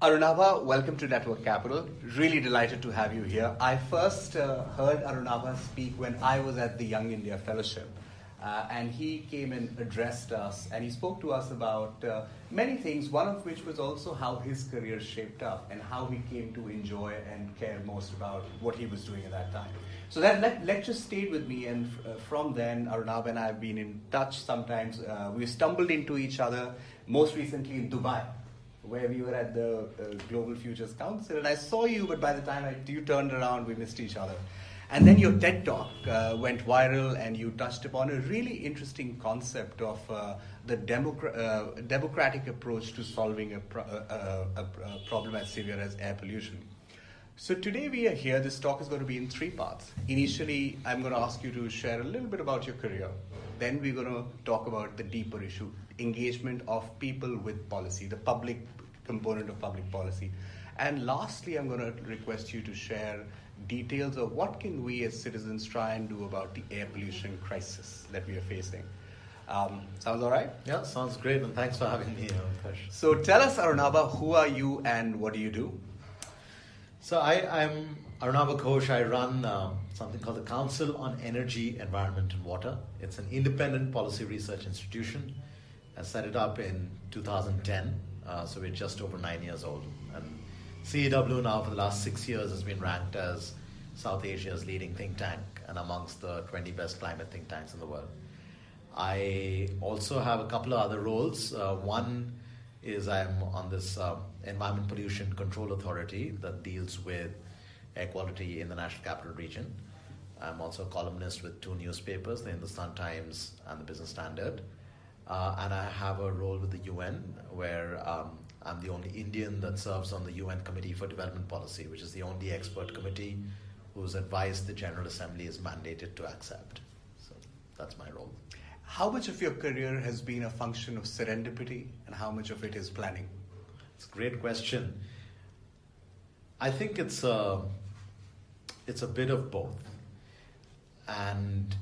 Arunabha, welcome to Network Capital. Really delighted to have you here. I first uh, heard Arunabha speak when I was at the Young India Fellowship. Uh, and he came and addressed us, and he spoke to us about uh, many things, one of which was also how his career shaped up and how he came to enjoy and care most about what he was doing at that time. So that le- lecture stayed with me, and uh, from then, Arunabha and I have been in touch sometimes. Uh, we stumbled into each other, most recently in Dubai where we were at the uh, Global Futures Council, and I saw you, but by the time I, you turned around, we missed each other. And then your TED talk uh, went viral, and you touched upon a really interesting concept of uh, the democra- uh, democratic approach to solving a, pro- a, a, a problem as severe as air pollution. So today we are here. This talk is going to be in three parts. Initially, I'm going to ask you to share a little bit about your career. Then we're going to talk about the deeper issue, engagement of people with policy, the public component of public policy. And lastly, I'm going to request you to share details of what can we as citizens try and do about the air pollution crisis that we are facing. Um, sounds all right? Yeah, sounds great, and thanks for having me here, So tell us, Arunabha, who are you and what do you do? So I, I'm Arunabha Ghosh. I run uh, something called the Council on Energy, Environment and Water. It's an independent policy research institution. I set it up in 2010, uh, so we're just over nine years old. And CEEW now for the last six years has been ranked as South Asia's leading think tank and amongst the 20 best climate think tanks in the world. I also have a couple of other roles. Uh, one is I'm on this uh, Environment Pollution Control Authority that deals with air quality in the National Capital Region. I'm also a columnist with two newspapers, the Hindustan Times and the Business Standard. Uh, and I have a role with the UN where um, I'm the only Indian that serves on the UN Committee for Development Policy, which is the only expert committee whose advice the General Assembly is mandated to accept. So that's my role. How much of your career has been a function of serendipity and how much of it is planning? It's a great question. I think it's a, it's a bit of both. And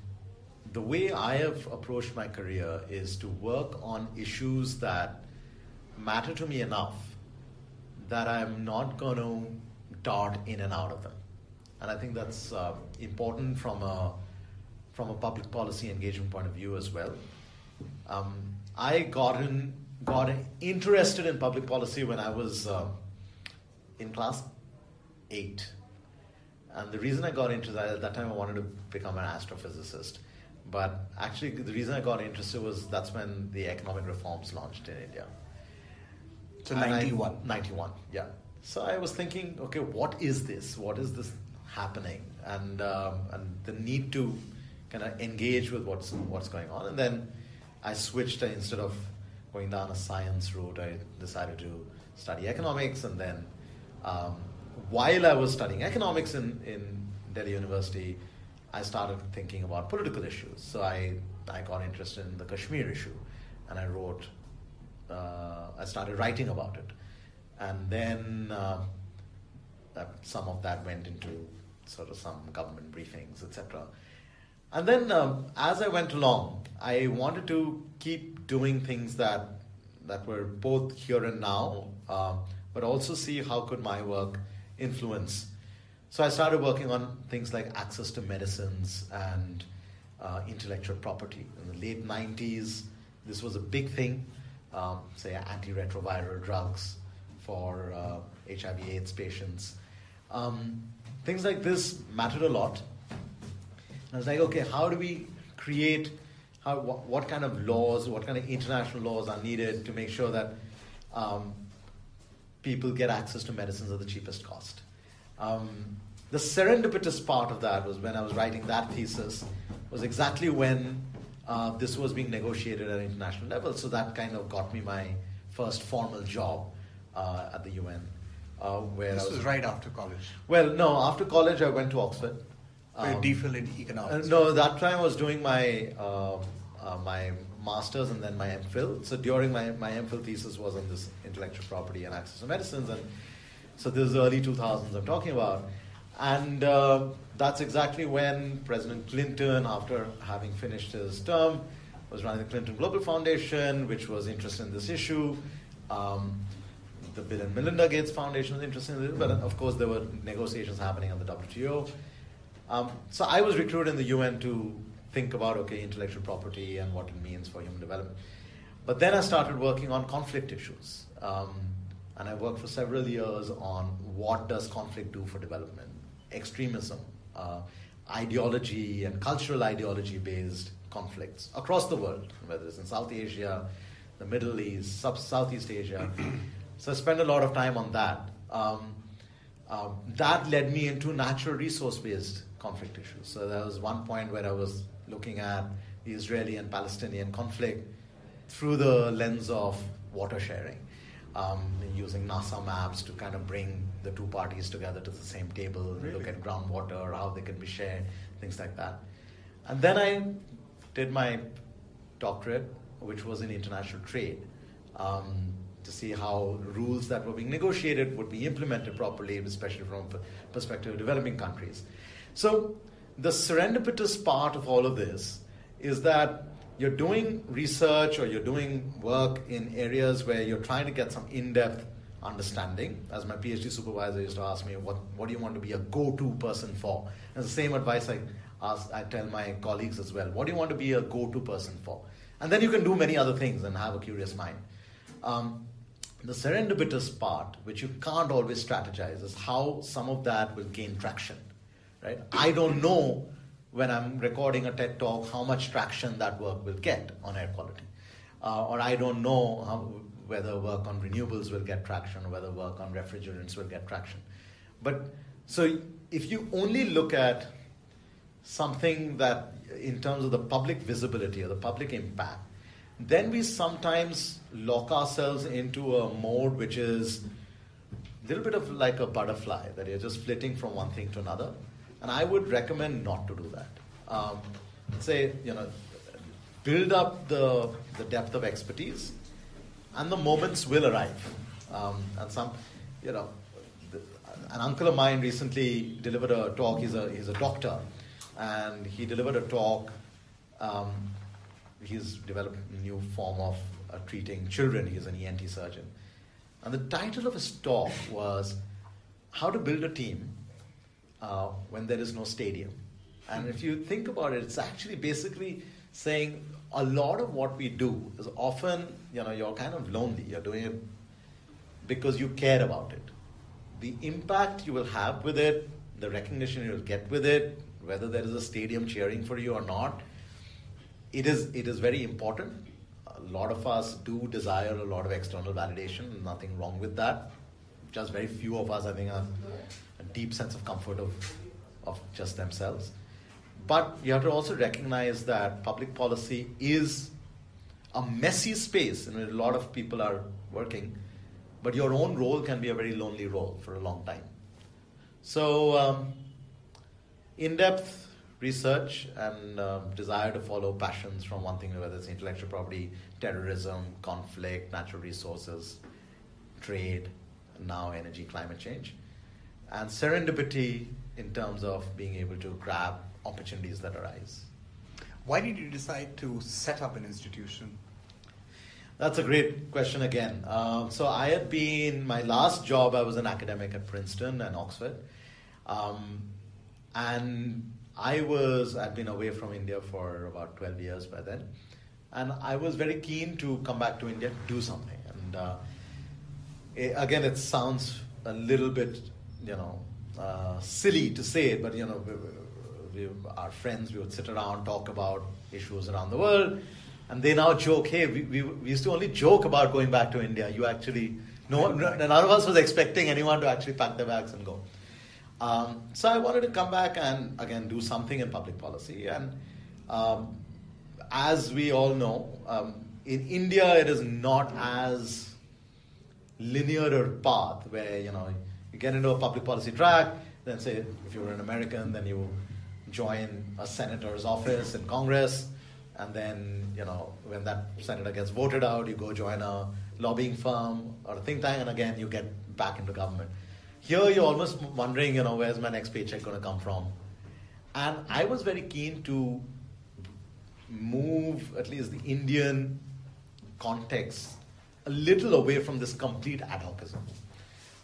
the way I have approached my career is to work on issues that matter to me enough that I'm not going to dart in and out of them. And I think that's uh, important from a, from a public policy engagement point of view as well. Um, I got, in, got interested in public policy when I was uh, in class 8. And the reason I got into that, at that time I wanted to become an astrophysicist. But actually, the reason I got interested was that's when the economic reforms launched in India. So, 91. I, 91, yeah. So I was thinking, okay, what is this? What is this happening? And, um, and the need to kind of engage with what's, what's going on. And then I switched instead of going down a science route, I decided to study economics. And then um, while I was studying economics in, in Delhi University, I started thinking about political issues. So I, I got interested in the Kashmir issue and I wrote, uh, I started writing about it. And then uh, some of that went into sort of some government briefings, etc. And then um, as I went along, I wanted to keep doing things that that were both here and now, uh, but also see how could my work influence so I started working on things like access to medicines and uh, intellectual property. In the late 90s, this was a big thing, um, say antiretroviral drugs for uh, HIV AIDS patients. Um, things like this mattered a lot. I was like, okay, how do we create, how, what, what kind of laws, what kind of international laws are needed to make sure that um, people get access to medicines at the cheapest cost? Um, the serendipitous part of that was when I was writing that thesis, was exactly when uh, this was being negotiated at an international level. So that kind of got me my first formal job uh, at the UN. Uh, where this was, was, right after college. Well, no, after college I went to Oxford. Um, DPhil in economics. Uh, no, that time I was doing my uh, uh, my masters and then my MPhil. So during my, my MPhil thesis was on this intellectual property and access to medicines, and so this is early 2000s I'm talking about. And uh, that's exactly when President Clinton, after having finished his term, was running the Clinton Global Foundation, which was interested in this issue. Um, the Bill and Melinda Gates Foundation was interested in it, but of course there were negotiations happening at the WTO. Um, so I was recruited in the UN to think about okay intellectual property and what it means for human development. But then I started working on conflict issues, um, and I worked for several years on what does conflict do for development, extremism, uh, ideology and cultural ideology based conflicts across the world, whether it's in South Asia, the Middle East, Sub- Southeast Asia. so I spent a lot of time on that. Um, um, that led me into natural resource based conflict issues. So there was one point where I was looking at the Israeli and Palestinian conflict through the lens of water sharing, um, using NASA maps to kind of bring the two parties together to the same table, really? look at groundwater, how they can be shared, things like that. And then I did my doctorate, which was in international trade, um, to see how rules that were being negotiated would be implemented properly, especially from the perspective of developing countries. So the serendipitous part of all of this is that you're doing research or you're doing work in areas where you're trying to get some in-depth understanding. As my PhD supervisor used to ask me, what, what do you want to be a go-to person for? And the same advice I ask, I tell my colleagues as well. What do you want to be a go-to person for? And then you can do many other things and have a curious mind. Um, the serendipitous part, which you can't always strategize, is how some of that will gain traction. Right? I don't know when I'm recording a TED talk how much traction that work will get on air quality, uh, or I don't know how, whether work on renewables will get traction or whether work on refrigerants will get traction. But so if you only look at something that, in terms of the public visibility or the public impact, then we sometimes lock ourselves into a mode which is a little bit of like a butterfly, that you're just flitting from one thing to another. And I would recommend not to do that. Um, say, you know, build up the, the depth of expertise, and the moments will arrive. Um, and some, you know, the, an uncle of mine recently delivered a talk. He's a, he's a doctor, and he delivered a talk. Um, he's developed a new form of uh, treating children. He's an ENT surgeon. And the title of his talk was How to Build a Team uh, When There Is No Stadium. And if you think about it, it's actually basically saying a lot of what we do is often, you know, you're kind of lonely. You're doing it because you care about it. The impact you will have with it, the recognition you'll get with it, whether there is a stadium cheering for you or not, it is it is very important. A lot of us do desire a lot of external validation. Nothing wrong with that. Just very few of us, I think, have a deep sense of comfort of of just themselves. But you have to also recognize that public policy is a messy space in which a lot of people are working, but your own role can be a very lonely role for a long time. So, um, in depth research and uh, desire to follow passions from one thing, whether it's intellectual property, terrorism, conflict, natural resources, trade, now energy, climate change, and serendipity in terms of being able to grab opportunities that arise. Why did you decide to set up an institution? That's a great question again. Um, so I had been my last job. I was an academic at Princeton and Oxford, um, and I was I'd been away from India for about twelve years by then, and I was very keen to come back to India to do something. And uh, it, again, it sounds a little bit, you know, uh, silly to say it, but you know, we, our friends, we would sit around, talk about issues around the world, and they now joke, hey, we, we, we used to only joke about going back to India. You actually, no, none of us was expecting anyone to actually pack their bags and go. Um, so I wanted to come back and again do something in public policy. And um, as we all know, um, in India it is not as linear a path where you know you get into a public policy track. Then say if you're an American, then you join a senator's office in Congress, and then you know when that senator gets voted out, you go join a lobbying firm or a think tank, and again you get back into government. Here you're almost wondering, you know, where's my next paycheck going to come from? And I was very keen to move at least the Indian context a little away from this complete ad hocism.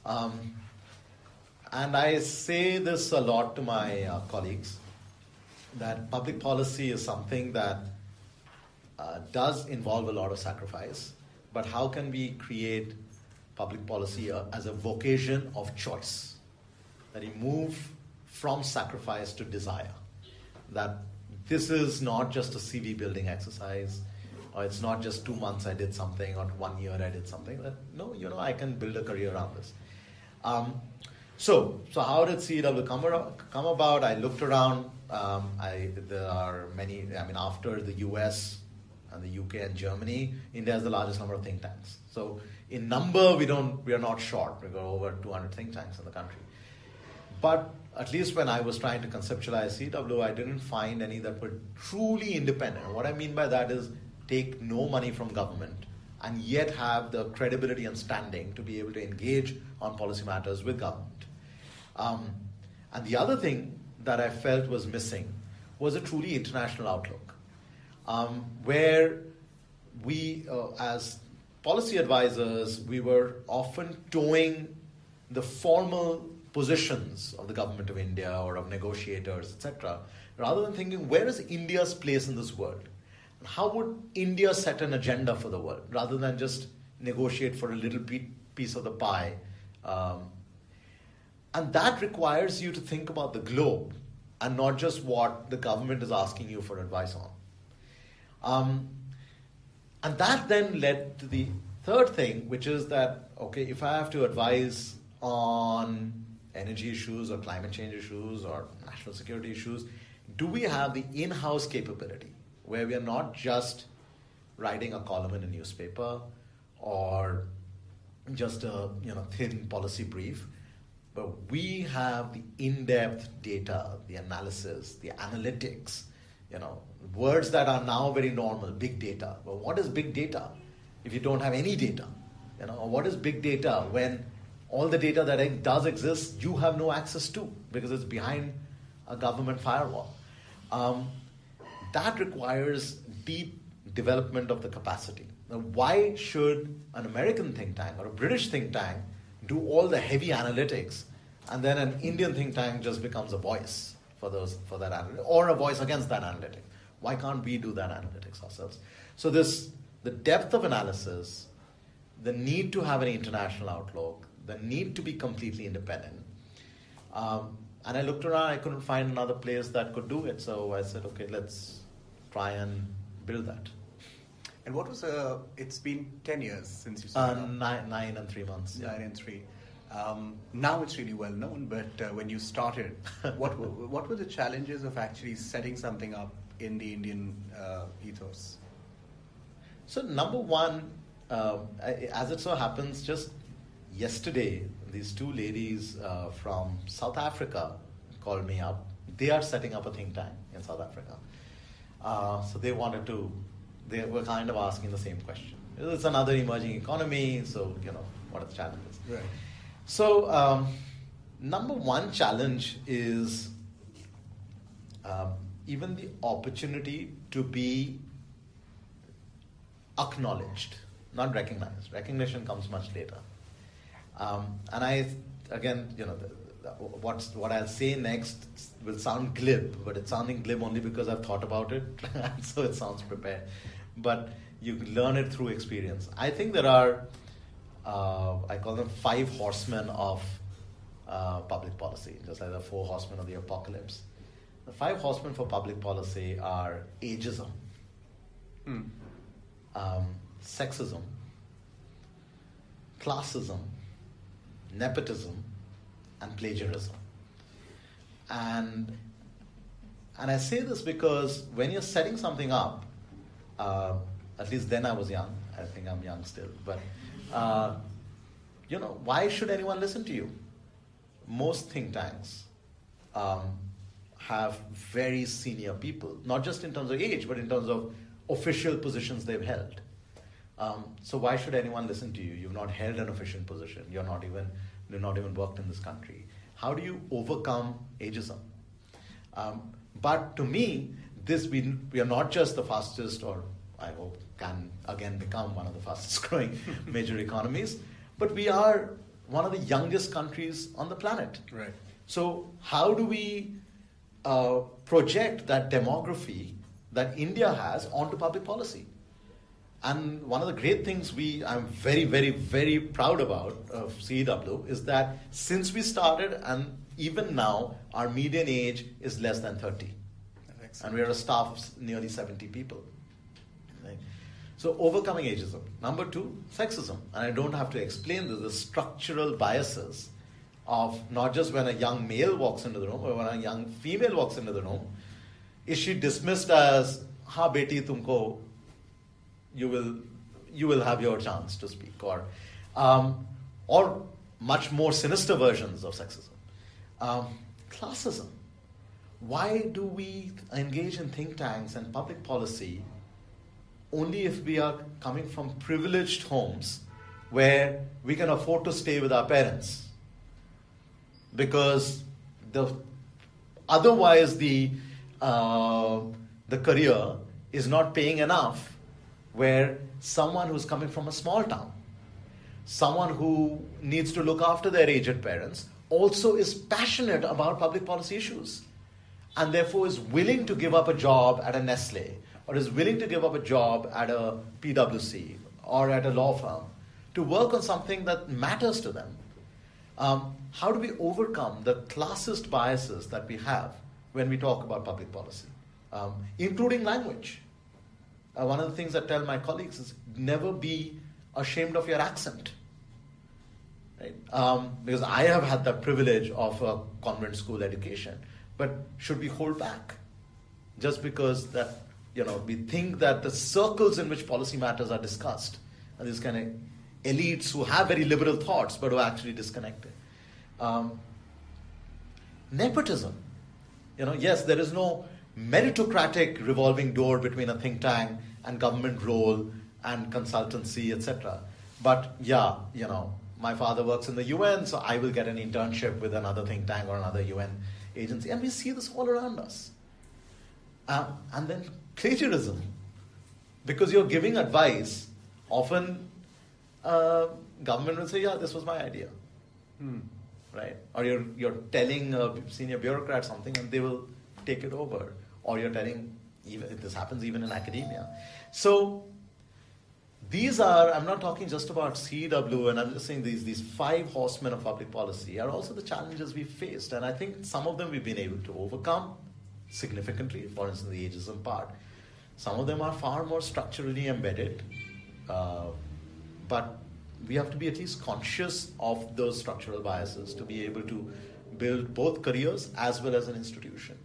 Um, and I say this a lot to my uh, colleagues that public policy is something that uh, does involve a lot of sacrifice, but how can we create public policy uh, as a vocation of choice? That you move from sacrifice to desire. That this is not just a CV building exercise, or it's not just two months I did something, or one year I did something. That no, you know, I can build a career around this. Um, so, so how did CEEW come, come about? I looked around. Um, I, there are many. I mean, after the U.S. and the UK and Germany, India has the largest number of think tanks. So, in number, we don't. We are not short. We've got over 200 think tanks in the country. But at least when I was trying to conceptualize CEEW, I didn't find any that were truly independent. What I mean by that is take no money from government and yet have the credibility and standing to be able to engage on policy matters with government. Um, and the other thing that I felt was missing was a truly international outlook, um, where we, uh, as policy advisors, we were often toeing the formal positions of the government of India or of negotiators, etc., rather than thinking where is India's place in this world? How would India set an agenda for the world rather than just negotiate for a little piece of the pie? Um, and that requires you to think about the globe and not just what the government is asking you for advice on. Um, and that then led to the third thing, which is that, okay, if I have to advise on energy issues or climate change issues or national security issues, do we have the in house capability where we are not just writing a column in a newspaper or just a you know thin policy brief, but we have the in-depth data, the analysis, the analytics, you know, words that are now very normal, big data. But what is big data if you don't have any data? You know, what is big data when all the data that does exist you have no access to because it's behind a government firewall? Um, that requires deep development of the capacity. Now, why should an American think tank or a British think tank do all the heavy analytics and then an Indian think tank just becomes a voice for those for that analytic or a voice against that analytic? Why can't we do that analytics ourselves? So this the depth of analysis, the need to have an international outlook, the need to be completely independent. Um, and I looked around, I couldn't find another place that could do it. So I said, okay, let's try and build that. And what was uh, it's been 10 years since you started? Uh, nine, nine and three months. Nine yeah. and three. Um, now it's really well known, but uh, when you started, what, were, what were the challenges of actually setting something up in the Indian uh, ethos? So, number one, uh, as it so happens, just yesterday, these two ladies uh, from South Africa called me up. They are setting up a think tank in South Africa. Uh, so they wanted to, they were kind of asking the same question. It's another emerging economy, so, you know, what are the challenges? Right. So, um, number one challenge is um, even the opportunity to be acknowledged, not recognized. Recognition comes much later. Um, and I, again, you know, the, what's, what I'll say next will sound glib, but it's sounding glib only because I've thought about it, so it sounds prepared. But you learn it through experience. I think there are, uh, I call them five horsemen of uh, public policy, just like the four horsemen of the apocalypse. The five horsemen for public policy are ageism, mm. um, sexism, classism, nepotism, and plagiarism. And, and I say this because when you're setting something up, uh, at least then I was young, I think I'm young still, but uh, you know, why should anyone listen to you? Most think tanks um, have very senior people, not just in terms of age, but in terms of official positions they've held. Um, so why should anyone listen to you? You've not held an official position. You're not even you've not even worked in this country. How do you overcome ageism? Um, but to me, this we, we are not just the fastest or I hope can again become one of the fastest growing major economies. But we are one of the youngest countries on the planet. Right. So, how do we uh, project that demography that India has onto public policy? And one of the great things we I'm very, very, very proud about of CEEW is that since we started and even now, our median age is less than 30. And we are a staff of nearly 70 people. Right? So, overcoming ageism. Number two, sexism. And I don't have to explain this, the structural biases of not just when a young male walks into the room, or when a young female walks into the room, is she dismissed as, ha beti tumko, you will, you will have your chance to speak, or, um, or much more sinister versions of sexism. Um, classism. Why do we engage in think tanks and public policy only if we are coming from privileged homes where we can afford to stay with our parents? Because the otherwise the uh, the career is not paying enough where someone who's coming from a small town someone who needs to look after their aged parents also is passionate about public policy issues and therefore is willing to give up a job at a Nestle or is willing to give up a job at a PwC or at a law firm to work on something that matters to them. Um, how do we overcome the classist biases that we have when we talk about public policy, um, including language? Uh, one of the things I tell my colleagues is never be ashamed of your accent. Right? Um, because I have had the privilege of a convent school education, but should we hold back just because that you know we think that the circles in which policy matters are discussed are these kind of elites who have very liberal thoughts but who are actually disconnected. Um, nepotism, you know, yes, there is no meritocratic revolving door between a think tank and government role and consultancy, etc. But yeah, you know, my father works in the UN, so I will get an internship with another think tank or another UN agency. And we see this all around us. Um, and then plagiarism. Because you're giving advice, often uh, government will say, yeah, this was my idea. Hmm. Right? Or you're, you're telling a senior bureaucrat something and they will take it over. Or you're telling, even this happens even in academia. So these are, I'm not talking just about CEEW and I'm just saying these, these five horsemen of public policy are also the challenges we've faced. And I think some of them we've been able to overcome significantly, for instance, the ageism part. Some of them are far more structurally embedded, uh, but we have to be at least conscious of those structural biases to be able to build both careers as well as an institution.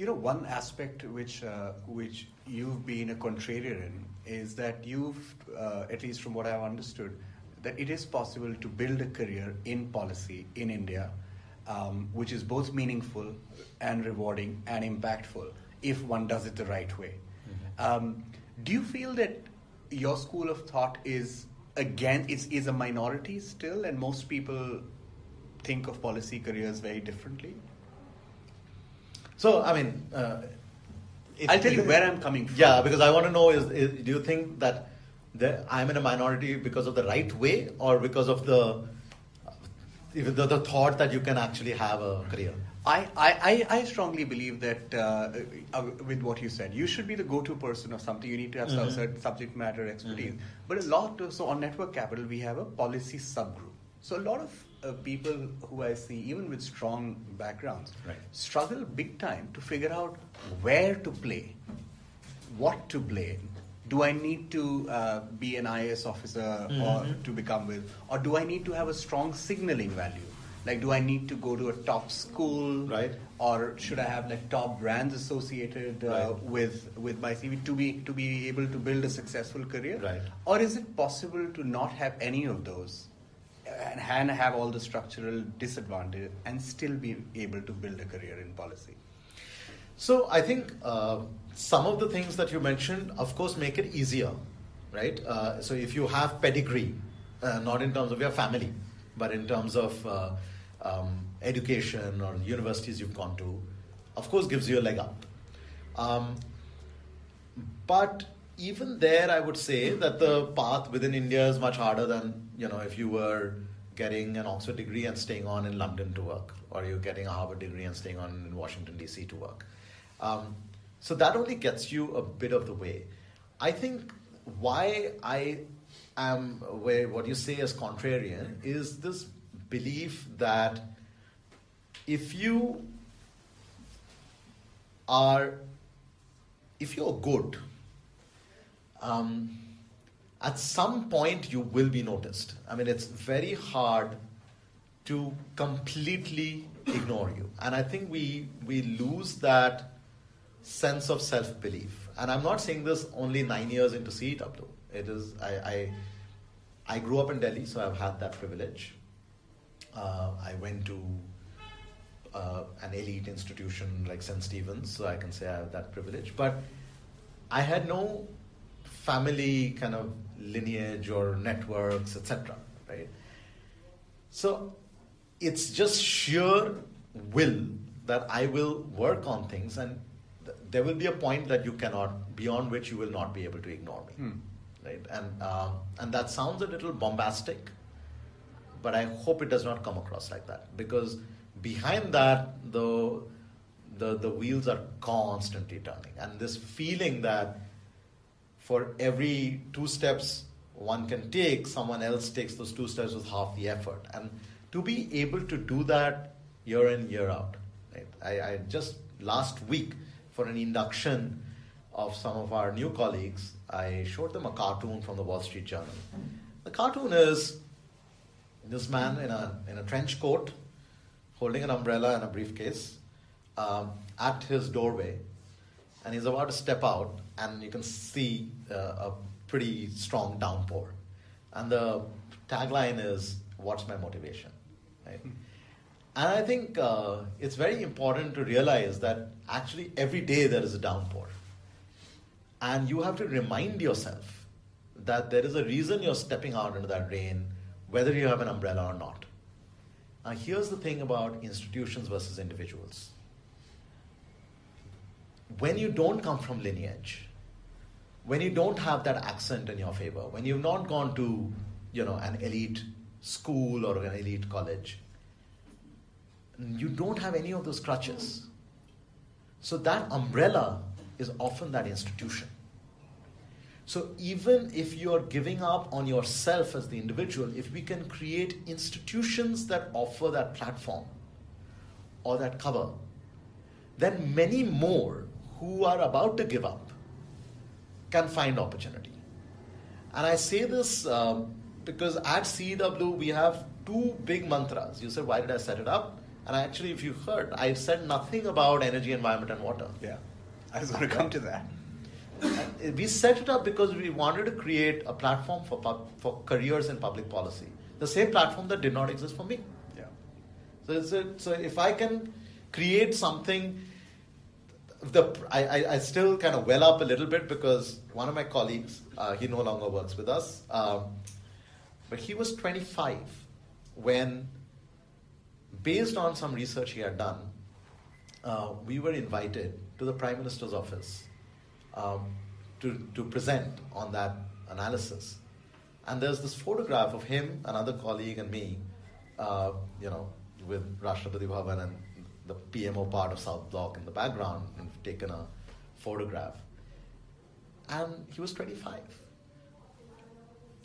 You know, one aspect which uh, which you've been a contrarian in is that you've, uh, at least from what I've understood, that it is possible to build a career in policy in India, um, which is both meaningful and rewarding and impactful if one does it the right way. Mm-hmm. Um, do you feel that your school of thought is again is, is a minority still, and most people think of policy careers very differently? So, I mean, uh, I'll tell you where I'm coming from. Yeah, because I want to know is, is do you think that the, I'm in a minority because of the right way or because of the, the, the thought that you can actually have a career? I, I, I strongly believe that uh, uh, with what you said, you should be the go-to person of something. You need to have mm-hmm. certain subject matter expertise. Mm-hmm. But a lot of, so on Network Capital, we have a policy subgroup. So a lot of uh, people who I see, even with strong backgrounds, right. struggle big time to figure out where to play, what to play. Do I need to uh, be an IAS officer mm-hmm. or to become with, or do I need to have a strong signaling value? Like, do I need to go to a top school, right? Or should I have like top brands associated uh, right. with with my CV to be to be able to build a successful career? Right. Or is it possible to not have any of those? And have all the structural disadvantage and still be able to build a career in policy? So I think uh, some of the things that you mentioned, of course, make it easier, right? Uh, so if you have pedigree, uh, not in terms of your family, but in terms of uh, um, education or universities you've gone to, of course, gives you a leg up. Um, but even there, I would say that the path within India is much harder than you know if you were getting an Oxford degree and staying on in London to work, or you're getting a Harvard degree and staying on in Washington D.C. to work. Um, so that only gets you a bit of the way. I think why I am where what you say is contrarian is this belief that if you are if you're good um, at some point you will be noticed. I mean, it's very hard to completely ignore you. And I think we, we lose that sense of self belief. And I'm not saying this only nine years into CEEW. It is, I, I, I grew up in Delhi, so I've had that privilege. Uh, I went to uh, an elite institution like St. Stephen's, so I can say I have that privilege. But I had no family kind of lineage or networks, etc. Right? So it's just sheer will that I will work on things, and th- there will be a point that you cannot, beyond which you will not be able to ignore me. Hmm. Right? And um, and that sounds a little bombastic, but I hope it does not come across like that because behind that the the, the wheels are constantly turning and this feeling that for every two steps one can take, someone else takes those two steps with half the effort. And to be able to do that year in, year out. Right? I, I just last week, for an induction of some of our new colleagues, I showed them a cartoon from the Wall Street Journal. The cartoon is this man in a, in a trench coat holding an umbrella and a briefcase um, at his doorway, and he's about to step out, and you can see uh, a pretty strong downpour. And the tagline is, What's my motivation? Right? And I think uh, it's very important to realize that actually every day there is a downpour. And you have to remind yourself that there is a reason you're stepping out into that rain, whether you have an umbrella or not. Now, here's the thing about institutions versus individuals. When you don't come from lineage, when you don't have that accent in your favor, when you've not gone to, you know, an elite school or an elite college, you don't have any of those crutches. So that umbrella is often that institution. So even if you're giving up on yourself as the individual, if we can create institutions that offer that platform or that cover, then many more who are about to give up can find opportunity. And I say this um, because at CEEW we have two big mantras. You said, why did I set it up? And actually, if you heard, I've said nothing about energy, environment, and water. Yeah, I was going to come to that. And we set it up because we wanted to create a platform for, pub, for careers in public policy. The same platform that did not exist for me. Yeah. So, a, so if I can create something, the I, I, still kind of well up a little bit because one of my colleagues, uh, he no longer works with us, um, but he was 25 when, based on some research he had done, uh, we were invited to the Prime Minister's office um, to, to present on that analysis. And there's this photograph of him, another colleague, and me, uh, you know, with Rashtrapati Bhavan and the PMO part of South Block in the background, and taken a photograph. And he was 25.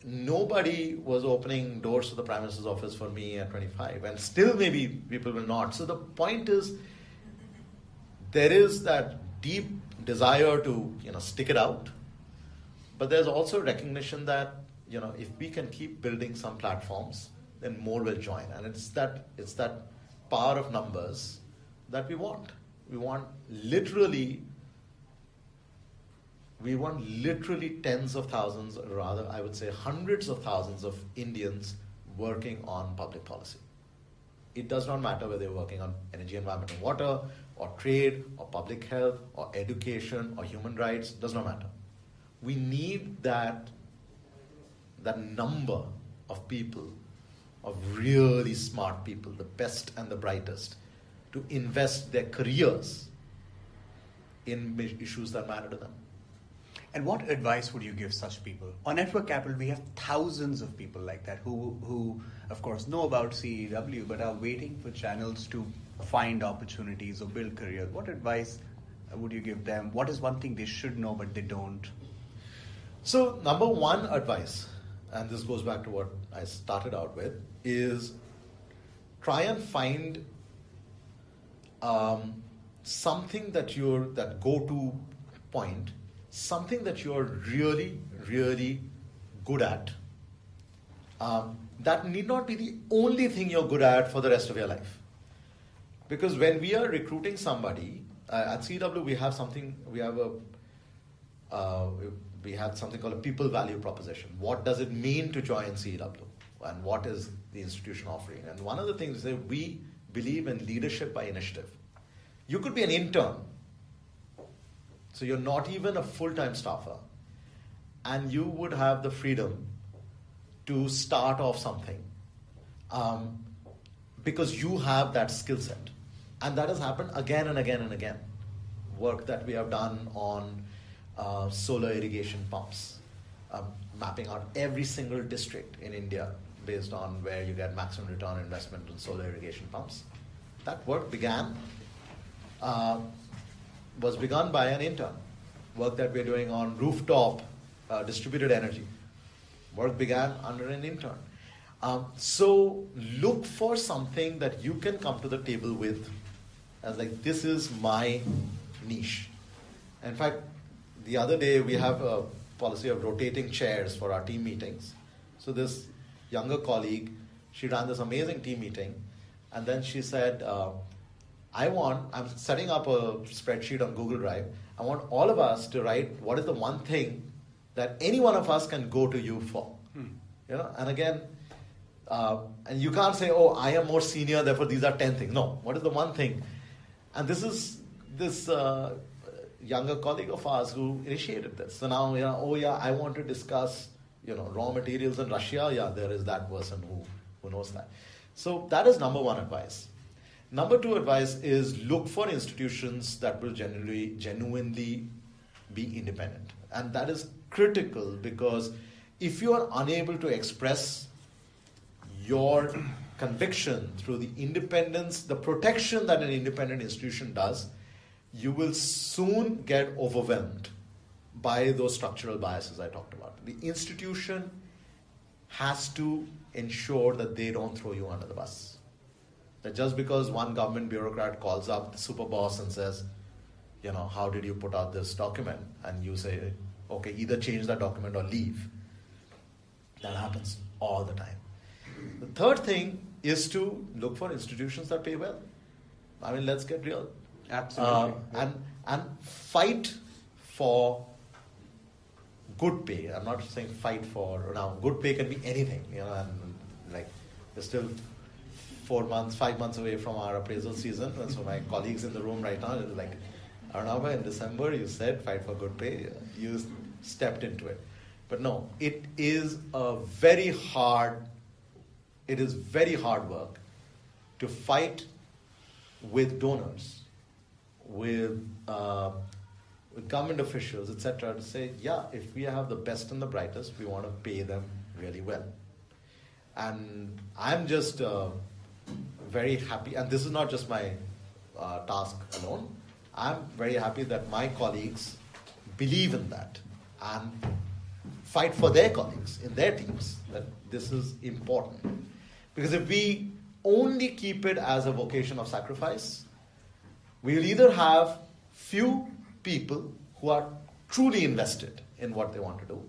Nobody was opening doors to the Prime Minister's office for me at 25, and still maybe people will not. So the point is, there is that deep desire to you know stick it out, but there's also recognition that you know if we can keep building some platforms, then more will join, and it's that it's that power of numbers that we want. We want literally we want literally tens of thousands, or rather, I would say hundreds of thousands of Indians working on public policy. It does not matter whether you're working on energy, environment, and water, or trade, or public health, or education, or human rights, does not matter. We need that, that number of people, of really smart people, the best and the brightest, to invest their careers in issues that matter to them. And what advice would you give such people? On Network Capital, we have thousands of people like that who, who of course, know about CEEW but are waiting for channels to find opportunities or build careers. What advice would you give them? What is one thing they should know but they don't? So, number one advice, and this goes back to what I started out with, is try and find um, something that you're that go-to point something that you're really, really good at. Um, that need not be the only thing you're good at for the rest of your life. Because when we are recruiting somebody, uh, at CEEW we have something, we have a, uh, we have something called a people value proposition. What does it mean to join CEEW? And what is the institution offering? And one of the things that we believe in leadership by initiative. You could be an intern so you're not even a full time staffer, and you would have the freedom to start off something um, because you have that skill set. And that has happened again and again and again. Work that we have done on uh, solar irrigation pumps, um, mapping out every single district in India based on where you get maximum return investment on solar irrigation pumps. That work began. Uh, was begun by an intern. Work that we're doing on rooftop uh, distributed energy. Work began under an intern. Um, so look for something that you can come to the table with as like this is my niche. In fact, the other day we have a policy of rotating chairs for our team meetings. So this younger colleague, she ran this amazing team meeting, and then she said, uh, I want, I'm setting up a spreadsheet on Google Drive. I want all of us to write what is the one thing that any one of us can go to you for. Hmm. You know, and again, uh, and you can't say, oh, I am more senior, therefore these are 10 things. No, what is the one thing? And this is this uh, younger colleague of ours who initiated this. So now, you know, oh yeah, I want to discuss, you know, raw materials in Russia. Yeah, there is that person who, who knows that. So that is number one advice. Number two advice is look for institutions that will generally genuinely be independent. And that is critical because if you are unable to express your conviction through the independence, the protection that an independent institution does, you will soon get overwhelmed by those structural biases I talked about. The institution has to ensure that they don't throw you under the bus that just because one government bureaucrat calls up the super boss and says, you know, how did you put out this document? And you say, okay, either change that document or leave. That happens all the time. The third thing is to look for institutions that pay well. I mean, let's get real. Absolutely. Uh, and, and fight for good pay. I'm not saying fight for, now, good pay can be anything, you know, and like, there's still four months, five months away from our appraisal season. And so my colleagues in the room right now are like, Arunabha, in December you said fight for good pay. You stepped into it. But no, it is a very hard, it is very hard work to fight with donors, with, uh, government officials, etc., to say, yeah, if we have the best and the brightest, we want to pay them really well. And I'm just uh, very happy, and this is not just my uh, task alone. I'm very happy that my colleagues believe in that and fight for their colleagues in their teams that this is important. Because if we only keep it as a vocation of sacrifice, we'll either have few people who are truly invested in what they want to do,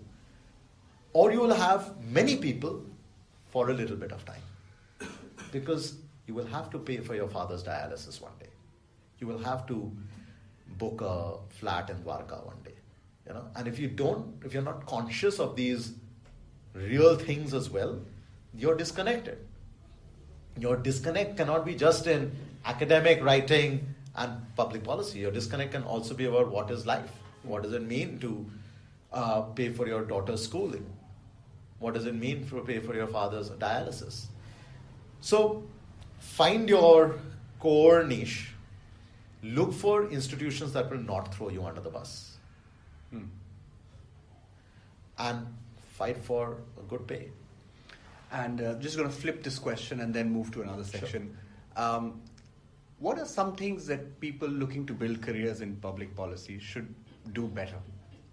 or you will have many people for a little bit of time. Because you will have to pay for your father's dialysis one day. You will have to book a flat in Dwarka one day. You know, and if you don't, if you're not conscious of these real things as well, you're disconnected. Your disconnect cannot be just in academic writing and public policy. Your disconnect can also be about what is life. What does it mean to uh, pay for your daughter's schooling? What does it mean to pay for your father's dialysis? So find your core niche. Look for institutions that will not throw you under the bus. Hmm. and fight for a good pay. And uh, just going to flip this question and then move to another section. Sure. Um, what are some things that people looking to build careers in public policy should do better?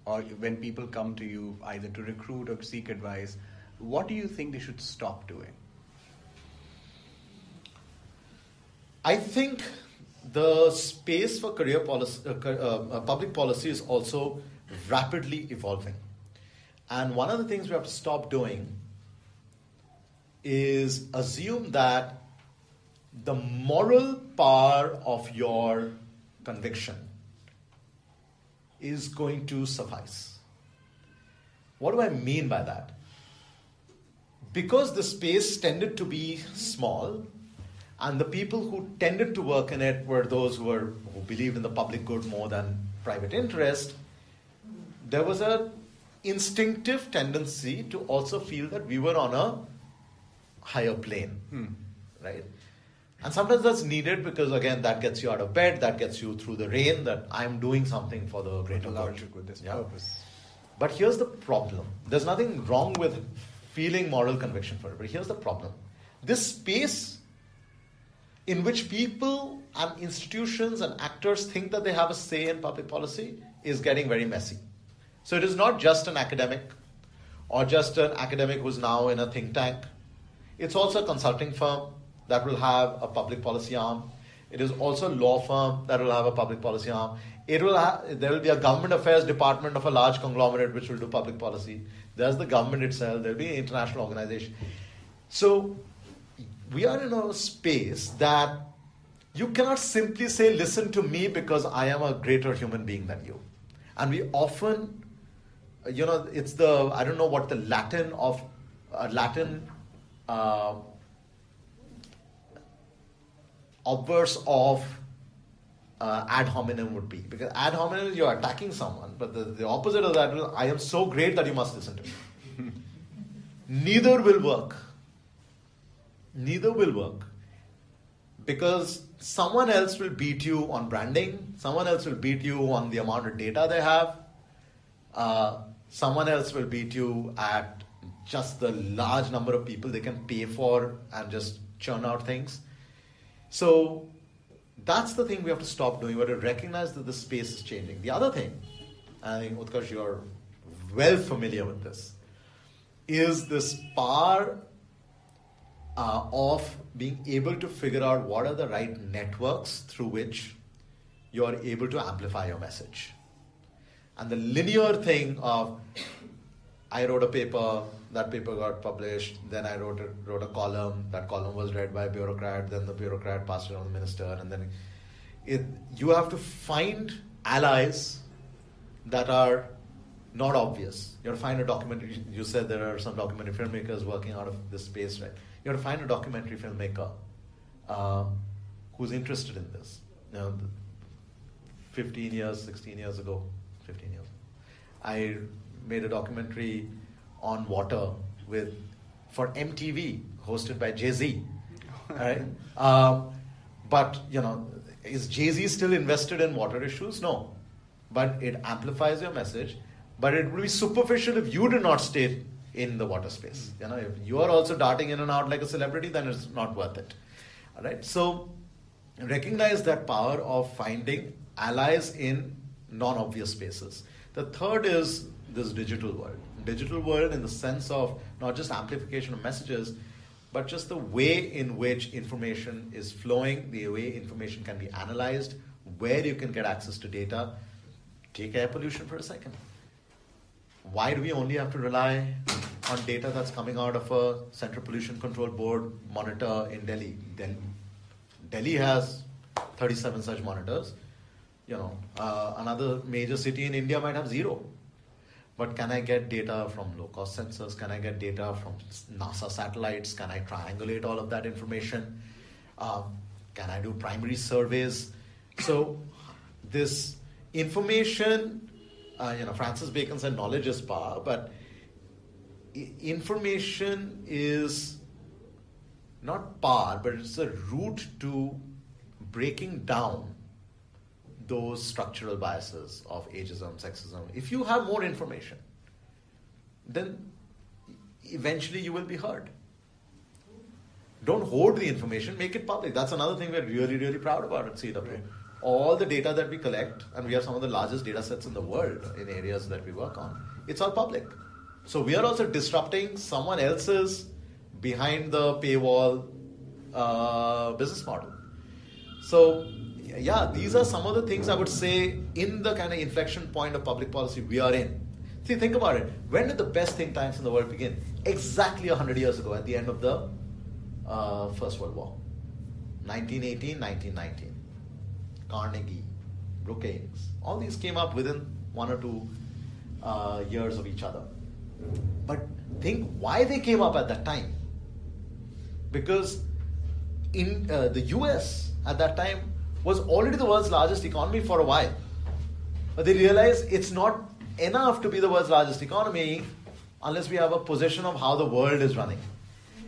Or when people come to you either to recruit or seek advice, what do you think they should stop doing? I think the space for career policy, uh, uh, public policy is also rapidly evolving. And one of the things we have to stop doing is assume that the moral power of your conviction is going to suffice. What do I mean by that? Because the space tended to be small, and the people who tended to work in it were those who were who believed in the public good more than private interest, there was a instinctive tendency to also feel that we were on a higher plane, hmm. right? And sometimes that's needed because again, that gets you out of bed, that gets you through the rain. That I'm doing something for the greater good with this yeah. purpose. But here's the problem: there's nothing wrong with feeling moral conviction for it. But here's the problem: this space in which people and institutions and actors think that they have a say in public policy is getting very messy. So it is not just an academic or just an academic who's now in a think tank. It's also a consulting firm that will have a public policy arm. It is also a law firm that will have a public policy arm. It will have, there will be a government affairs department of a large conglomerate which will do public policy. There's the government itself. There'll be an international organization. So we are in a space that you cannot simply say, listen to me because I am a greater human being than you. And we often, you know, it's the, I don't know what the Latin of, uh, Latin uh, obverse of uh, ad hominem would be. Because ad hominem is you're attacking someone, but the, the opposite of that is I am so great that you must listen to me. Neither will work. Neither will work. Because someone else will beat you on branding, someone else will beat you on the amount of data they have, uh, someone else will beat you at just the large number of people they can pay for and just churn out things. So that's the thing we have to stop doing. We have to recognize that the space is changing. The other thing, I think Utkarsh, you're well familiar with this, is this power uh, of being able to figure out what are the right networks through which you are able to amplify your message. And the linear thing of I wrote a paper, that paper got published, then I wrote a, wrote a column, that column was read by a bureaucrat, then the bureaucrat passed it on the minister, and then it, you have to find allies that are not obvious. You have to find a documentary. You said there are some documentary filmmakers working out of this space, right? You have to find a documentary filmmaker uh, who's interested in this. You know, 15 years, 16 years ago, 15 years, I made a documentary on water with for MTV, hosted by Jay Z. right? Um, but you know, is Jay Z still invested in water issues? No, but it amplifies your message. But it would be superficial if you do not stay in the water space. You know, if you are also darting in and out like a celebrity, then it's not worth it. All right. So recognize that power of finding allies in non-obvious spaces. The third is this digital world. Digital world in the sense of not just amplification of messages, but just the way in which information is flowing, the way information can be analyzed, where you can get access to data. Take air pollution for a second. Why do we only have to rely on data that's coming out of a Central Pollution Control Board monitor in Delhi? Delhi, Delhi has 37 such monitors. You know, uh, another major city in India might have zero. But can I get data from low cost sensors? Can I get data from NASA satellites? Can I triangulate all of that information? Um, can I do primary surveys? So, this information, uh, you know, Francis Bacon said knowledge is power, but information is not power, but it's a route to breaking down those structural biases of ageism, sexism, if you have more information, then eventually you will be heard. Don't hoard the information, make it public. That's another thing we're really, really proud about at CEEW. Right. All the data that we collect, and we have some of the largest data sets in the world in areas that we work on, it's all public. So we are also disrupting someone else's behind the paywall uh, business model. So, yeah, these are some of the things I would say in the kind of inflection point of public policy we are in. See, think about it. When did the best think tanks in the world begin? Exactly 100 years ago, at the end of the uh, First World War. 1918, 1919. Carnegie, Brookings, all these came up within one or two uh, years of each other. But think why they came up at that time. Because in uh, the US at that time was already the world's largest economy for a while. But they realized it's not enough to be the world's largest economy unless we have a position of how the world is running.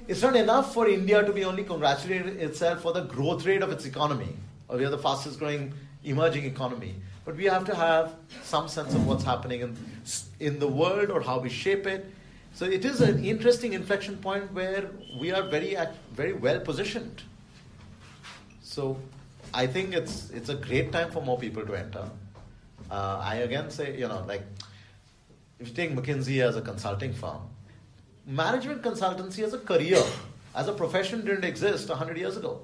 It's not enough for India to be only congratulating itself for the growth rate of its economy, or we are the fastest growing emerging economy. But we have to have some sense of what's happening in, in the world or how we shape it. So it is an interesting inflection point where we are very, very well positioned. So I think it's, it's a great time for more people to enter. Uh, I again say, you know, like if you take McKinsey as a consulting firm, management consultancy as a career, as a profession didn't exist 100 years ago.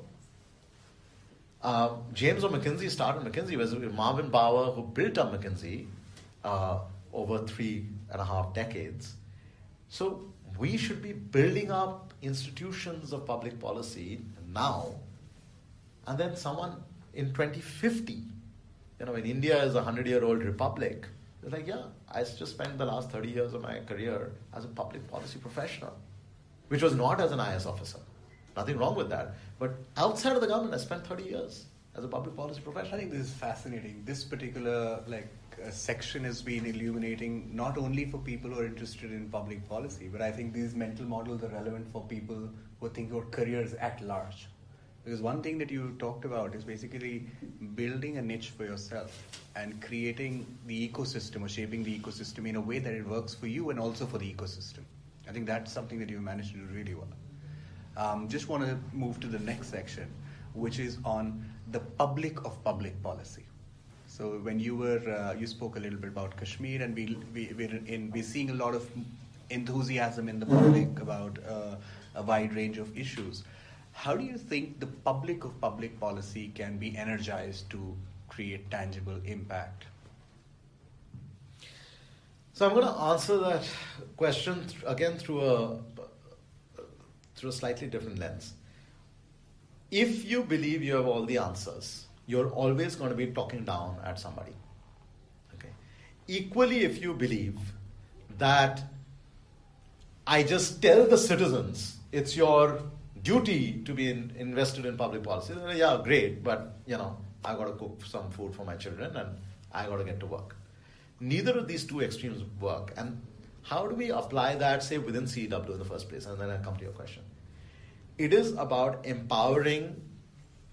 Uh, James O. McKinsey started McKinsey was Marvin Bower who built up McKinsey uh, over three and a half decades. So we should be building up institutions of public policy now, and then someone in 2050, you know, when India is a hundred-year-old republic, they're like, yeah, I just spent the last 30 years of my career as a public policy professional, which was not as an IAS officer. Nothing wrong with that. But outside of the government, I spent 30 years as a public policy professional. I think this is fascinating. This particular like uh, section has been illuminating not only for people who are interested in public policy, but I think these mental models are relevant for people who think about careers at large. Because one thing that you talked about is basically building a niche for yourself and creating the ecosystem or shaping the ecosystem in a way that it works for you and also for the ecosystem. I think that's something that you've managed to do really well. Um, just want to move to the next section, which is on the public of public policy. So when you were, uh, you spoke a little bit about Kashmir, and we, we we're in we're seeing a lot of enthusiasm in the public about uh, a wide range of issues. How do you think the public of public policy can be energized to create tangible impact? So I'm going to answer that question again through a through a slightly different lens. If you believe you have all the answers, you're always going to be talking down at somebody. Okay. Equally, if you believe that I just tell the citizens it's your duty to be in, invested in public policy, then yeah, great, but you know, I got to cook some food for my children and I got to get to work. Neither of these two extremes work, and how do we apply that, say, within CEEW in the first place? And then I come to your question. It is about empowering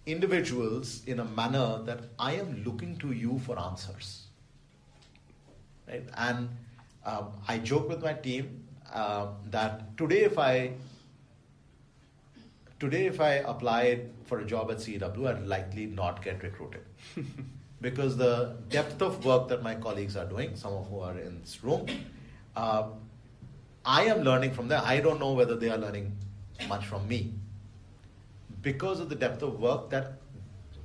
individuals in a manner that I am looking to you for answers. Right? And um, I joke with my team uh, that today, if I today if I applied for a job at CEEW, I'd likely not get recruited. because the depth of work that my colleagues are doing, some of who are in this room, uh, I am learning from them. I don't know whether they are learning much from me. Because of the depth of work that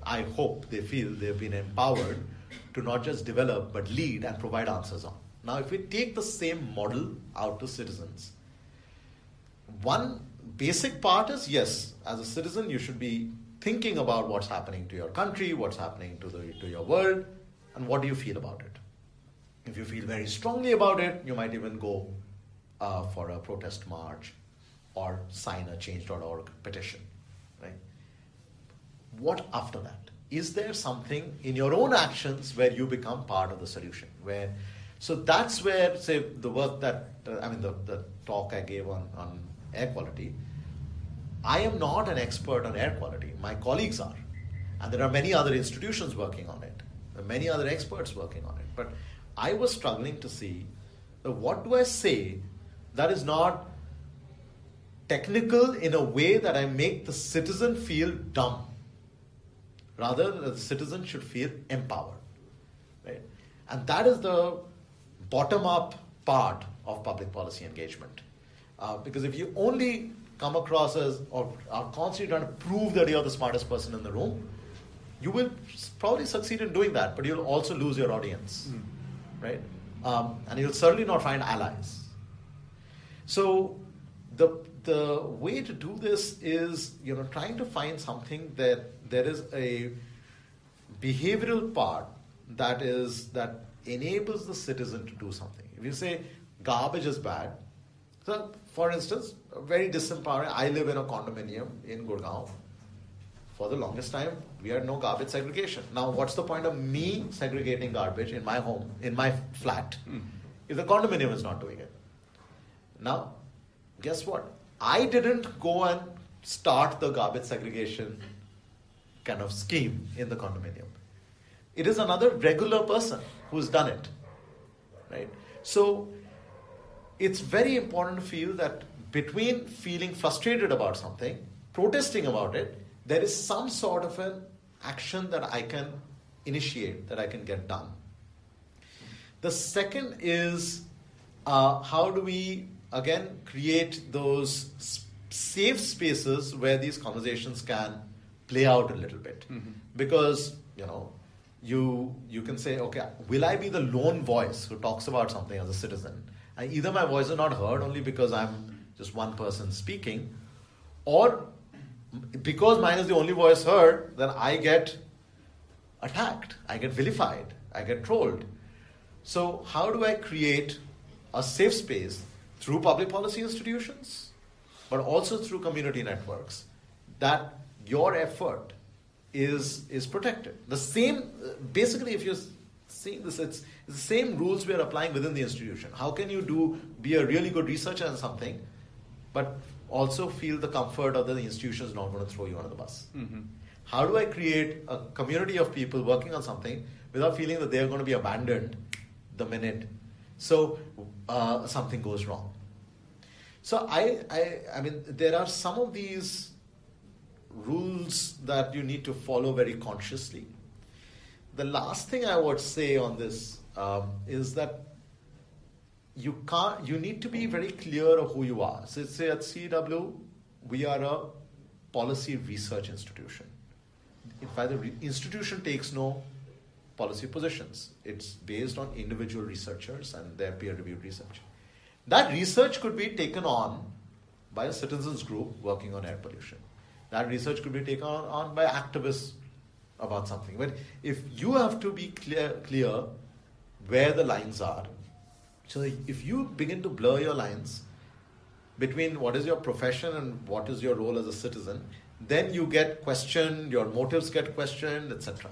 I hope they feel they've been empowered to not just develop but lead and provide answers on. Now, if we take the same model out to citizens, one basic part is yes, as a citizen, you should be thinking about what's happening to your country, what's happening to, the, to your world, and what do you feel about it. If you feel very strongly about it, you might even go uh, for a protest march or sign a change.org petition. Right? What after that? Is there something in your own actions where you become part of the solution? Where so that's where, say, the work that uh, I mean, the, the talk I gave on, on air quality. I am not an expert on air quality. My colleagues are. And there are many other institutions working on it. There are many other experts working on it. But I was struggling to see what do I say that is not technical in a way that I make the citizen feel dumb. Rather, the citizen should feel empowered. Right? And that is the bottom up part of public policy engagement. Uh, because if you only come across as or are constantly trying to prove that you're the smartest person in the room, you will probably succeed in doing that, but you'll also lose your audience, mm. right? Um, and you'll certainly not find allies. So the the way to do this is you know trying to find something that there is a behavioral part that is that enables the citizen to do something. If you say garbage is bad, so for instance, very disempowering. I live in a condominium in Gurgaon. For the longest time, we had no garbage segregation. Now, what's the point of me segregating garbage in my home, in my flat, mm. if the condominium is not doing it? Now, guess what? I didn't go and start the garbage segregation kind of scheme in the condominium. It is another regular person who's done it. Right? So it's very important for you that between feeling frustrated about something, protesting about it, there is some sort of an action that I can initiate, that I can get done. The second is uh, how do we again create those safe spaces where these conversations can play out a little bit mm-hmm. because you know you you can say okay will i be the lone voice who talks about something as a citizen either my voice is not heard only because i'm just one person speaking or because mine is the only voice heard then i get attacked i get vilified i get trolled so how do i create a safe space through public policy institutions, but also through community networks, that your effort is, is protected. The same, basically, if you're seeing this, it's, it's the same rules we are applying within the institution. How can you do be a really good researcher in something, but also feel the comfort of the institution is not going to throw you under the bus? Mm-hmm. How do I create a community of people working on something without feeling that they're going to be abandoned the minute so uh, something goes wrong. So I, I, I mean, there are some of these rules that you need to follow very consciously. The last thing I would say on this um, is that you can't. You need to be very clear of who you are. So say at CEEW, we are a policy research institution. In fact, the re- institution takes no policy positions. It's based on individual researchers and their peer-reviewed research. That research could be taken on by a citizens group working on air pollution. That research could be taken on, on by activists about something. But if you have to be clear, clear where the lines are, so if you begin to blur your lines between what is your profession and what is your role as a citizen, then you get questioned, your motives get questioned, etc.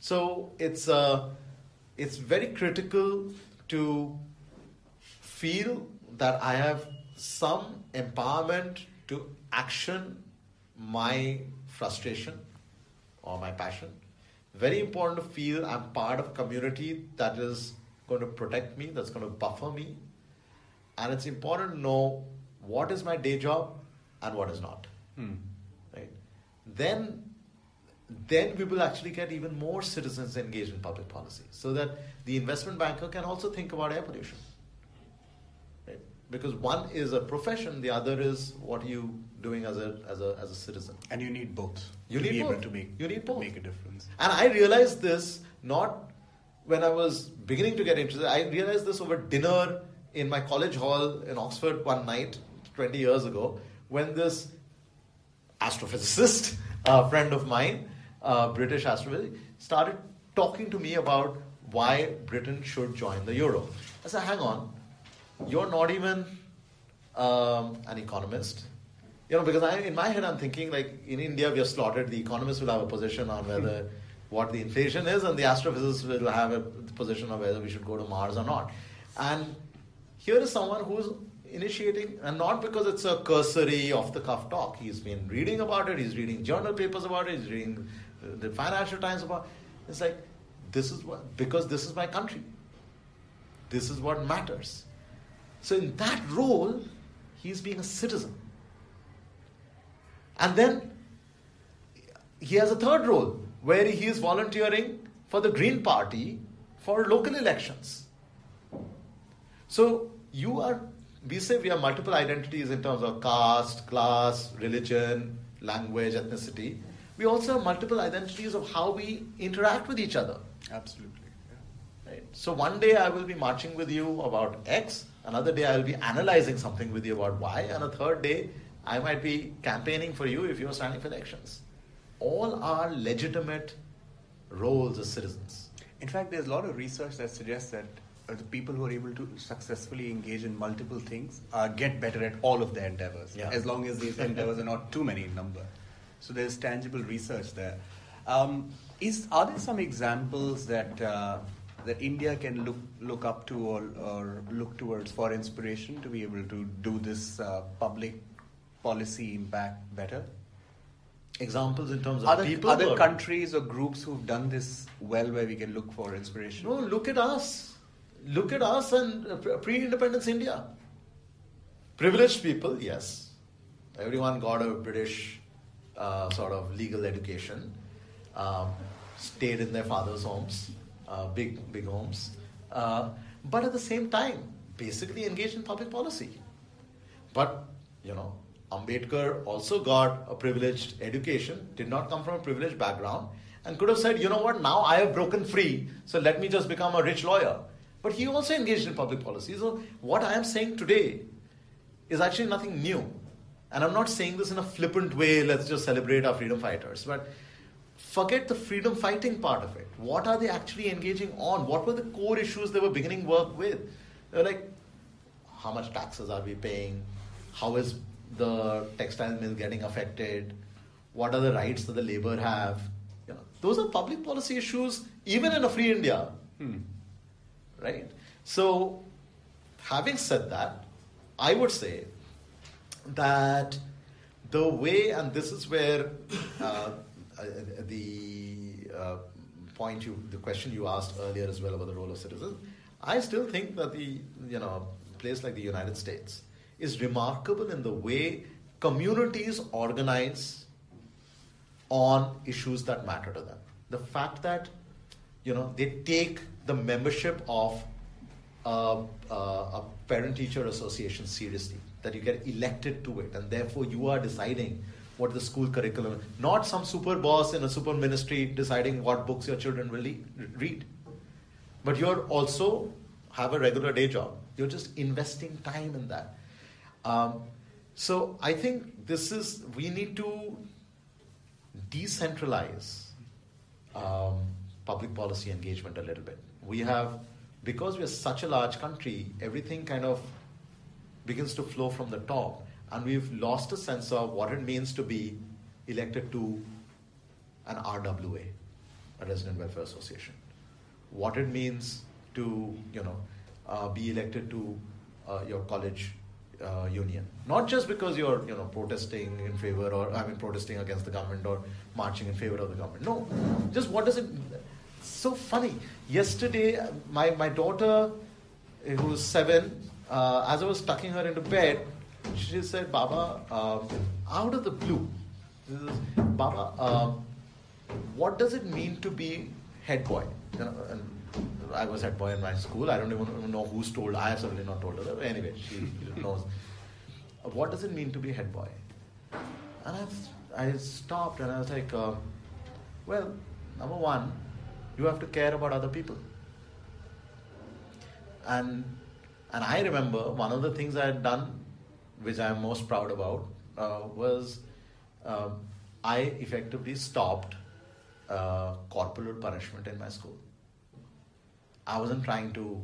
So it's uh, it's very critical to feel that I have some empowerment to action my frustration or my passion. Very important to feel I'm part of a community that is going to protect me, that's going to buffer me. And it's important to know what is my day job and what is not. Hmm. Right? Then then we will actually get even more citizens engaged in public policy so that the investment banker can also think about air pollution. Right? Because one is a profession, the other is what you doing as a, as a, as a citizen. And you need both. You need be both. able to make, you need both. make a difference. And I realized this not when I was beginning to get interested. I realized this over dinner in my college hall in Oxford one night 20 years ago when this astrophysicist, a friend of mine, uh, British astrophysicist, started talking to me about why Britain should join the euro. I said, hang on, you're not even um, an economist. You know, because I, in my head, I'm thinking like in India, we are slaughtered. The economists will have a position on whether hmm. what the inflation is, and the astrophysicists will have a position on whether we should go to Mars or not. And here is someone who's initiating, and not because it's a cursory, off the cuff talk. He's been reading about it, he's reading journal papers about it, he's reading the Financial Times about. It. It's like this is what because this is my country. This is what matters. So, in that role, he's being a citizen. And then he has a third role where he is volunteering for the Green Party for local elections. So, you are, we say we have multiple identities in terms of caste, class, religion, language, ethnicity. We also have multiple identities of how we interact with each other. Absolutely. Right? So one day I will be marching with you about X, another day I will be analyzing something with you about Y, and a third day I might be campaigning for you if you are standing for elections. All are legitimate roles as citizens. In fact, there's a lot of research that suggests that uh, the people who are able to successfully engage in multiple things uh, get better at all of their endeavors, Yeah. as long as these endeavors are not too many in number. So there's tangible research there. Um, is are there some examples that uh, that India can look look up to or, or look towards for inspiration to be able to do this uh, public policy impact better? Examples in terms of Other, people. other or- countries or groups who've done this well, where we can look for inspiration. No, look at us. Look at us and uh, pre independence India. Privileged people, yes. Everyone got a British uh, sort of legal education, um, stayed in their father's homes, uh, big, big homes. Uh, but at the same time, basically engaged in public policy. But, you know, Ambedkar also got a privileged education, did not come from a privileged background, and could have said, you know what, now I have broken free, so let me just become a rich lawyer. But he also engaged in public policy. So, what I am saying today is actually nothing new. And I'm not saying this in a flippant way, let's just celebrate our freedom fighters. But forget the freedom fighting part of it. What are they actually engaging on? What were the core issues they were beginning work with? They were like, how much taxes are we paying? How is the textile mill getting affected? What are the rights that the labor have? You know, those are public policy issues, even in a free India, Hmm. right? So, having said that, I would say that the way, and this is where uh, uh, the uh, point you, the question you asked earlier as well about the role of citizens, I still think that the, you know, place like the United States is remarkable in the way communities organize on issues that matter to them. The fact that you know they take the membership of a, a, parent-teacher association seriously, that you get elected to it, and therefore you are deciding what the school curriculum. Not some super boss in a super ministry deciding what books your children will read, but you're also have a regular day job. You're just investing time in that. Um, so I think this is we need to decentralize um, public policy engagement a little bit. We have, because we're such a large country, everything kind of begins to flow from the top, and we've lost a sense of what it means to be elected to an RWA, a Resident Welfare Association, what it means to you know uh, be elected to uh, your college uh, union. Not just because you're you know protesting in favor or I mean protesting against the government or marching in favor of the government. No, just what does it? So funny. Yesterday, my my daughter, who's seven, uh, as I was tucking her into bed, she said, "Baba, um, out of the blue, is, Baba, um, what does it mean to be head boy?" You know, and I was head boy in my school. I don't even know who's told. I have certainly not told her. Anyway, she knows. What does it mean to be head boy? And I, I stopped and I was like, uh, well, number one, you have to care about other people. And and I remember one of the things I had done, which I am most proud about, uh, was um, I effectively stopped uh, corporal punishment in my school. I wasn't trying to,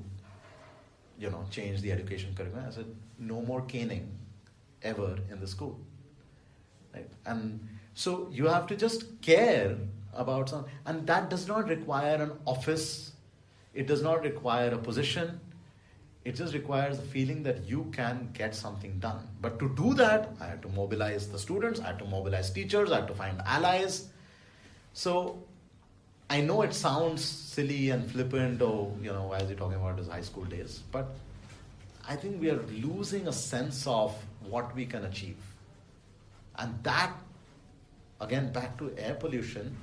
you know, change the education curriculum. I said, no more caning ever in the school. Right? And so you have to just care about some, and that does not require an office. It does not require a position. It just requires a feeling that you can get something done. But to do that, I had to mobilize the students, I had to mobilize teachers, I had to find allies. So I know it sounds silly and flippant, or you know, why is he talking about his high school days? But I think we are losing a sense of what we can achieve. And that, again, back to air pollution,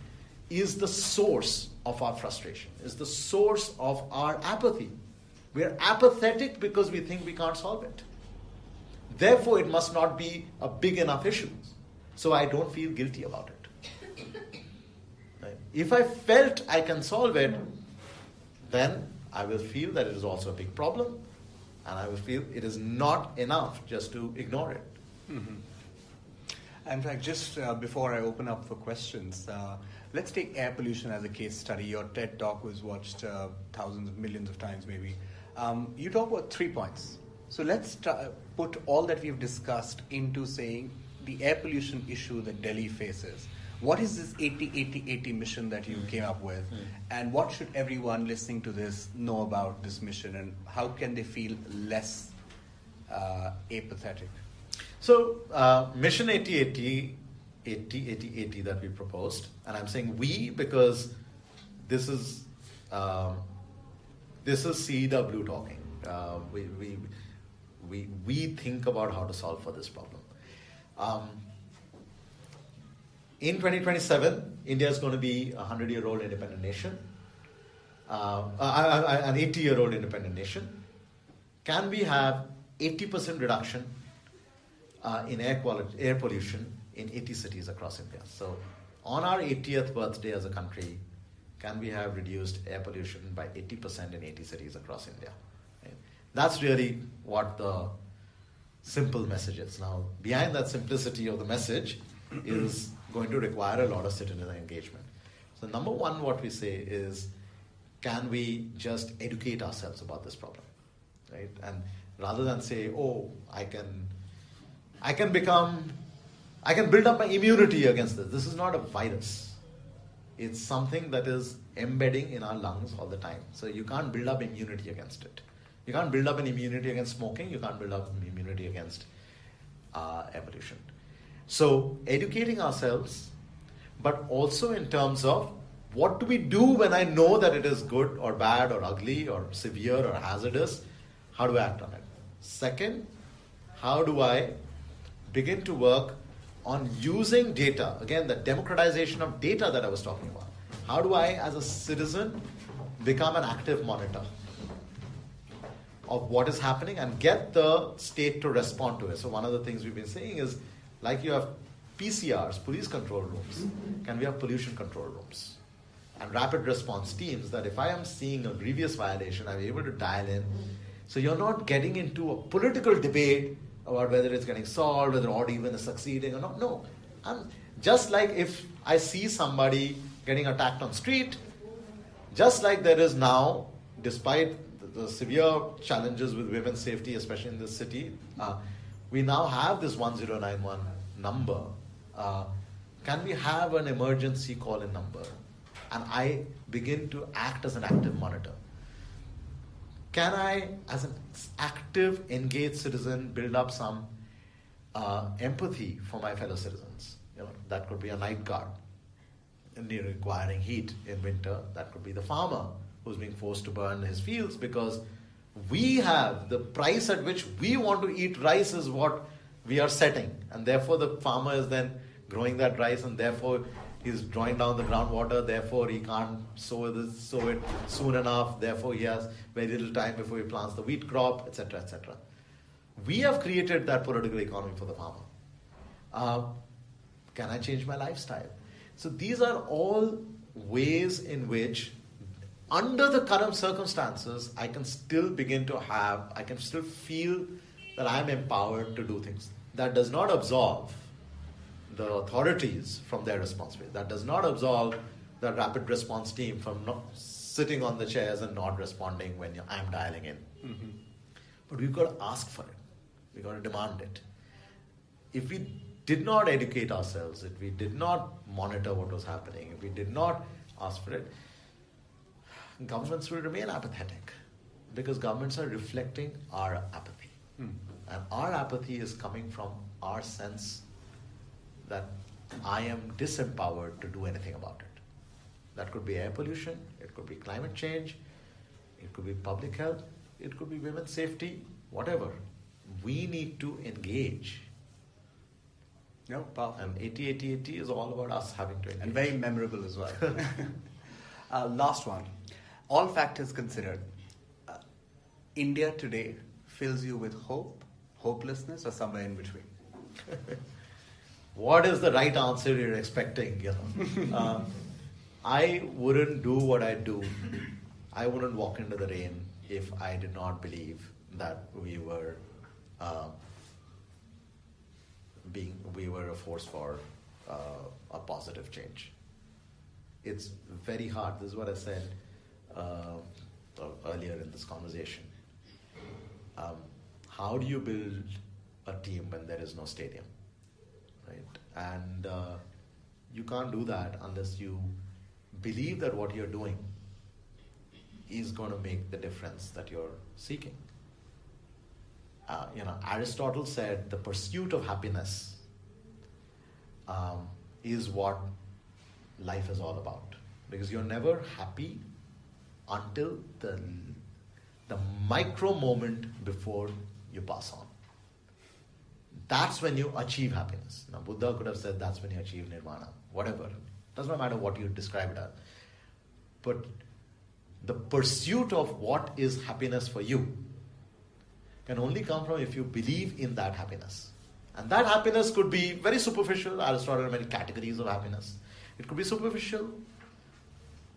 is the source of our frustration, is the source of our apathy. We are apathetic because we think we can't solve it. Therefore, it must not be a big enough issue. So I don't feel guilty about it. If I felt I can solve it, then I will feel that it is also a big problem, and I will feel it is not enough just to ignore it. Mm-hmm. In fact, just uh, before I open up for questions, uh, let's take air pollution as a case study. Your TED talk was watched uh, thousands of millions of times, maybe. Um, you talk about three points. So let's put all that we've discussed into saying the air pollution issue that Delhi faces. What is this 80 80 80 mission that you mm. came up with? Mm. And what should everyone listening to this know about this mission? And how can they feel less uh, apathetic? So, uh, Mission 80 80 80 80 80 that we proposed, and I'm saying we because this is um, this is CEEW talking. Uh, we, we, we, we think about how to solve for this problem. Um, in 2027, India is going to be a 100 year old independent nation, uh, uh, an 80 year old independent nation. Can we have 80% reduction uh, in air, quality, air pollution in 80 cities across India? So, on our 80th birthday as a country, can we have reduced air pollution by 80% in 80 cities across India? That's really what the simple message is. Now, behind that simplicity of the message is going to require a lot of citizen engagement. So, number one, what we say is, can we just educate ourselves about this problem, right? And rather than say, oh, I can, I can become, I can build up my immunity against this. This is not a virus. It's something that is embedding in our lungs all the time. So you can't build up immunity against it. You can't build up an immunity against smoking. You can't build up immunity against uh, evolution. So, educating ourselves, but also in terms of what do we do when I know that it is good or bad or ugly or severe or hazardous? How do I act on it? Second, how do I begin to work on using data? Again, the democratization of data that I was talking about. How do I, as a citizen, become an active monitor of what is happening and get the state to respond to it? So, one of the things we've been saying is like you have PCRs, police control rooms, can we have pollution control rooms? And rapid response teams that if I am seeing a grievous violation, I'm able to dial in. So you're not getting into a political debate about whether it's getting solved, whether or even is succeeding or not. No. I'm just like if I see somebody getting attacked on street, just like there is now, despite the, the severe challenges with women's safety, especially in this city, uh, we now have this 1091 number. Uh, can we have an emergency call in number? And I begin to act as an active monitor. Can I, as an active, engaged citizen, build up some uh, empathy for my fellow citizens? You know, that could be a night guard requiring heat in winter. That could be the farmer who's being forced to burn his fields because we have the price at which we want to eat rice is what we are setting. And therefore the farmer is then growing that rice and therefore he's drawing down the groundwater. Therefore he can't sow, this, sow it soon enough. Therefore he has very little time before he plants the wheat crop etc etc we have created that political economy for the farmer. Uh, can i change my lifestyle? So these are all ways in which under the current circumstances, I can still begin to have, I can still feel that I'm empowered to do things. That does not absolve the authorities from their responsibility. That does not absolve the rapid response team from not sitting on the chairs and not responding when I'm dialing in. Mm-hmm. But we've got to ask for it. We've got to demand it. If we did not educate ourselves, if we did not monitor what was happening, if we did not ask for it, governments will remain apathetic because governments are reflecting our apathy. Mm. And our apathy is coming from our sense that I am disempowered to do anything about it. That could be air pollution, it could be climate change, it could be public health, it could be women's safety, whatever. We need to engage. No, powerful. And 80 80 80 is all about us having to engage. and very memorable as well. uh, last one. All factors considered, uh, India today fills you with hope, hopelessness, or somewhere in between? what is the right answer you're expecting? You know, um, I wouldn't do what I do. I wouldn't walk into the rain if I did not believe that we were uh, being we were a force for uh, a positive change. It's very hard. This is what I said uh, earlier in this conversation. Um, how do you build a team when there is no stadium, right? And uh, you can't do that unless you believe that what you're doing is going to make the difference that you're seeking. Uh, you know, Aristotle said the pursuit of happiness um, is what life is all about. Because you're never happy until the, the micro moment before you pass on. That's when you achieve happiness. Now, Buddha could have said that's when you achieve nirvana, whatever. Doesn't matter what you describe it as. But the pursuit of what is happiness for you can only come from if you believe in that happiness. And that happiness could be very superficial. Aristotle had many categories of happiness. It could be superficial,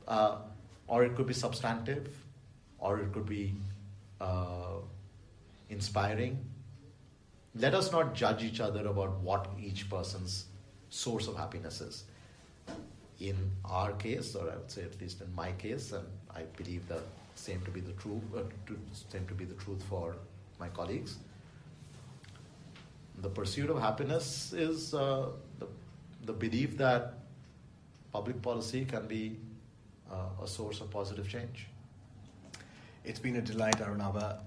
uh, or it could be substantive, or it could be uh, inspiring. Let us not judge each other about what each person's source of happiness is. In our case, or I would say at least in my case, and I believe the same to be the truth, uh, same to be the truth for my colleagues. The pursuit of happiness is uh, the, the belief that public policy can be uh, a source of positive change. It's been a delight, Arunabha.